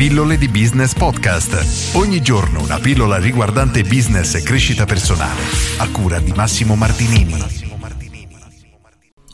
Pillole di Business Podcast. Ogni giorno una pillola riguardante business e crescita personale. A cura di Massimo Martinini.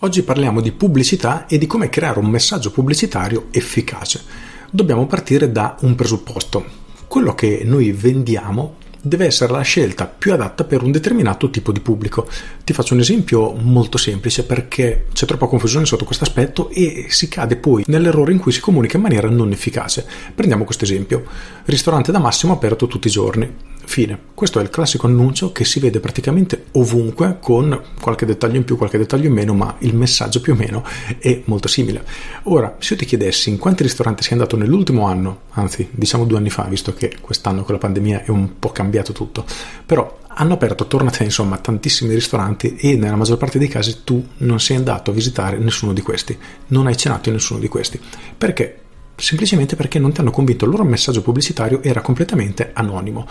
Oggi parliamo di pubblicità e di come creare un messaggio pubblicitario efficace. Dobbiamo partire da un presupposto. Quello che noi vendiamo deve essere la scelta più adatta per un determinato tipo di pubblico. Ti faccio un esempio molto semplice perché c'è troppa confusione sotto questo aspetto e si cade poi nell'errore in cui si comunica in maniera non efficace. Prendiamo questo esempio. Ristorante da Massimo aperto tutti i giorni. Fine. Questo è il classico annuncio che si vede praticamente ovunque con qualche dettaglio in più, qualche dettaglio in meno, ma il messaggio più o meno è molto simile. Ora, se io ti chiedessi in quanti ristoranti sei andato nell'ultimo anno, anzi diciamo due anni fa, visto che quest'anno con la pandemia è un po' cambiato tutto, però hanno aperto attorno a te insomma tantissimi ristoranti e nella maggior parte dei casi tu non sei andato a visitare nessuno di questi, non hai cenato in nessuno di questi. Perché? Semplicemente perché non ti hanno convinto il loro messaggio pubblicitario era completamente anonimo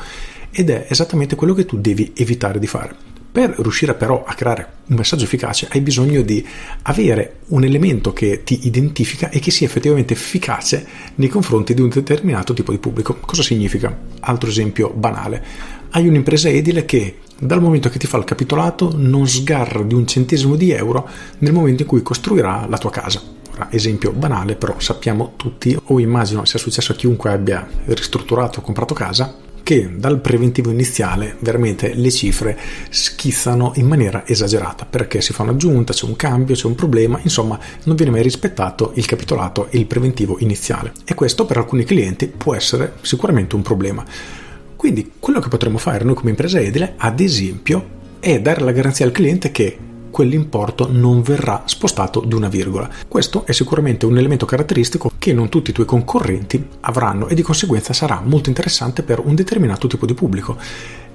ed è esattamente quello che tu devi evitare di fare. Per riuscire però a creare un messaggio efficace hai bisogno di avere un elemento che ti identifica e che sia effettivamente efficace nei confronti di un determinato tipo di pubblico. Cosa significa? Altro esempio banale. Hai un'impresa edile che dal momento che ti fa il capitolato non sgarra di un centesimo di euro nel momento in cui costruirà la tua casa esempio banale, però sappiamo tutti, o immagino sia successo a chiunque abbia ristrutturato o comprato casa, che dal preventivo iniziale veramente le cifre schizzano in maniera esagerata perché si fa un'aggiunta, c'è un cambio, c'è un problema, insomma non viene mai rispettato il capitolato e il preventivo iniziale e questo per alcuni clienti può essere sicuramente un problema. Quindi quello che potremmo fare noi come impresa edile, ad esempio, è dare la garanzia al cliente che quell'importo non verrà spostato di una virgola. Questo è sicuramente un elemento caratteristico che non tutti i tuoi concorrenti avranno e di conseguenza sarà molto interessante per un determinato tipo di pubblico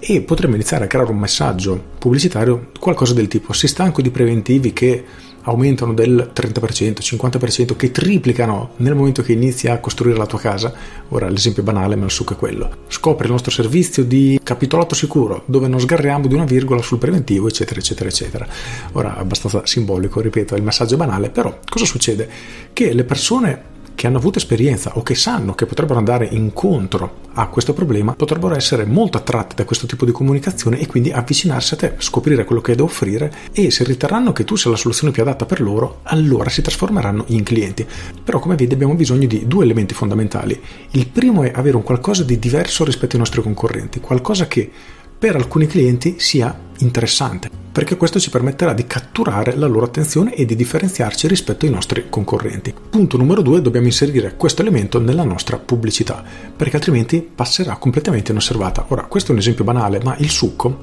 e potremmo iniziare a creare un messaggio pubblicitario qualcosa del tipo si stanco di preventivi che aumentano del 30%, 50%, che triplicano nel momento che inizi a costruire la tua casa. Ora l'esempio banale, ma il succo è quello. Scopri il nostro servizio di capitolato sicuro, dove non sgarriamo di una virgola sul preventivo, eccetera, eccetera, eccetera. Ora, abbastanza simbolico, ripeto, il messaggio è banale, però cosa succede? Che le persone che hanno avuto esperienza o che sanno che potrebbero andare incontro a questo problema potrebbero essere molto attratti da questo tipo di comunicazione e quindi avvicinarsi a te, scoprire quello che hai da offrire e se riterranno che tu sia la soluzione più adatta per loro, allora si trasformeranno in clienti. Però come vedi abbiamo bisogno di due elementi fondamentali. Il primo è avere un qualcosa di diverso rispetto ai nostri concorrenti, qualcosa che per alcuni clienti sia interessante perché questo ci permetterà di catturare la loro attenzione e di differenziarci rispetto ai nostri concorrenti. Punto numero due, dobbiamo inserire questo elemento nella nostra pubblicità, perché altrimenti passerà completamente inosservata. Ora, questo è un esempio banale, ma il succo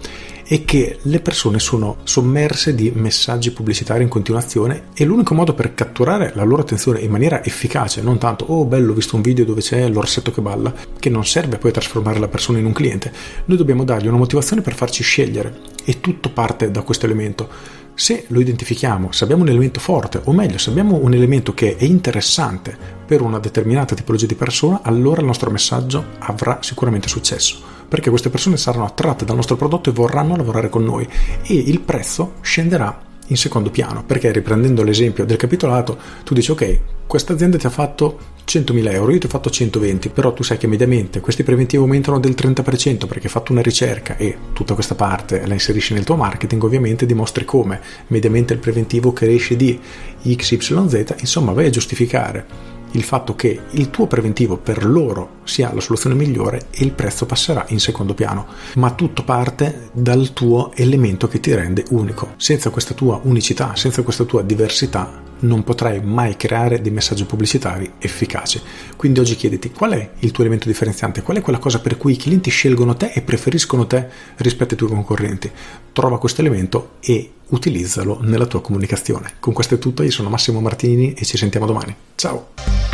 è che le persone sono sommerse di messaggi pubblicitari in continuazione e l'unico modo per catturare la loro attenzione in maniera efficace, non tanto oh bello ho visto un video dove c'è l'orsetto che balla, che non serve poi a trasformare la persona in un cliente, noi dobbiamo dargli una motivazione per farci scegliere e tutto parte da questo elemento. Se lo identifichiamo, se abbiamo un elemento forte, o meglio, se abbiamo un elemento che è interessante per una determinata tipologia di persona, allora il nostro messaggio avrà sicuramente successo perché queste persone saranno attratte dal nostro prodotto e vorranno lavorare con noi. E il prezzo scenderà in secondo piano, perché riprendendo l'esempio del capitolato, tu dici ok, questa azienda ti ha fatto 100.000 euro, io ti ho fatto 120, però tu sai che mediamente questi preventivi aumentano del 30% perché hai fatto una ricerca e tutta questa parte la inserisci nel tuo marketing, ovviamente dimostri come. Mediamente il preventivo cresce di XYZ, insomma vai a giustificare il fatto che il tuo preventivo per loro sia la soluzione migliore e il prezzo passerà in secondo piano, ma tutto parte dal tuo elemento che ti rende unico. Senza questa tua unicità, senza questa tua diversità, non potrai mai creare dei messaggi pubblicitari efficaci. Quindi oggi chiediti qual è il tuo elemento differenziante, qual è quella cosa per cui i clienti scelgono te e preferiscono te rispetto ai tuoi concorrenti. Trova questo elemento e utilizzalo nella tua comunicazione. Con questo è tutto, io sono Massimo Martini e ci sentiamo domani. Ciao!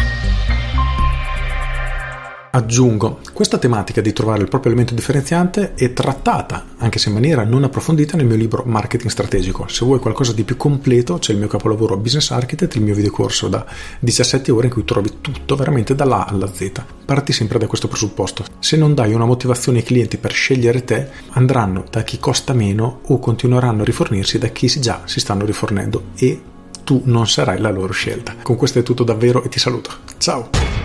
Aggiungo, questa tematica di trovare il proprio elemento differenziante è trattata, anche se in maniera non approfondita, nel mio libro Marketing Strategico. Se vuoi qualcosa di più completo, c'è il mio capolavoro Business Architect, il mio videocorso da 17 ore in cui trovi tutto veramente dalla alla Z. Parti sempre da questo presupposto. Se non dai una motivazione ai clienti per scegliere te, andranno da chi costa meno o continueranno a rifornirsi da chi già si stanno rifornendo e tu non sarai la loro scelta. Con questo è tutto davvero e ti saluto. Ciao!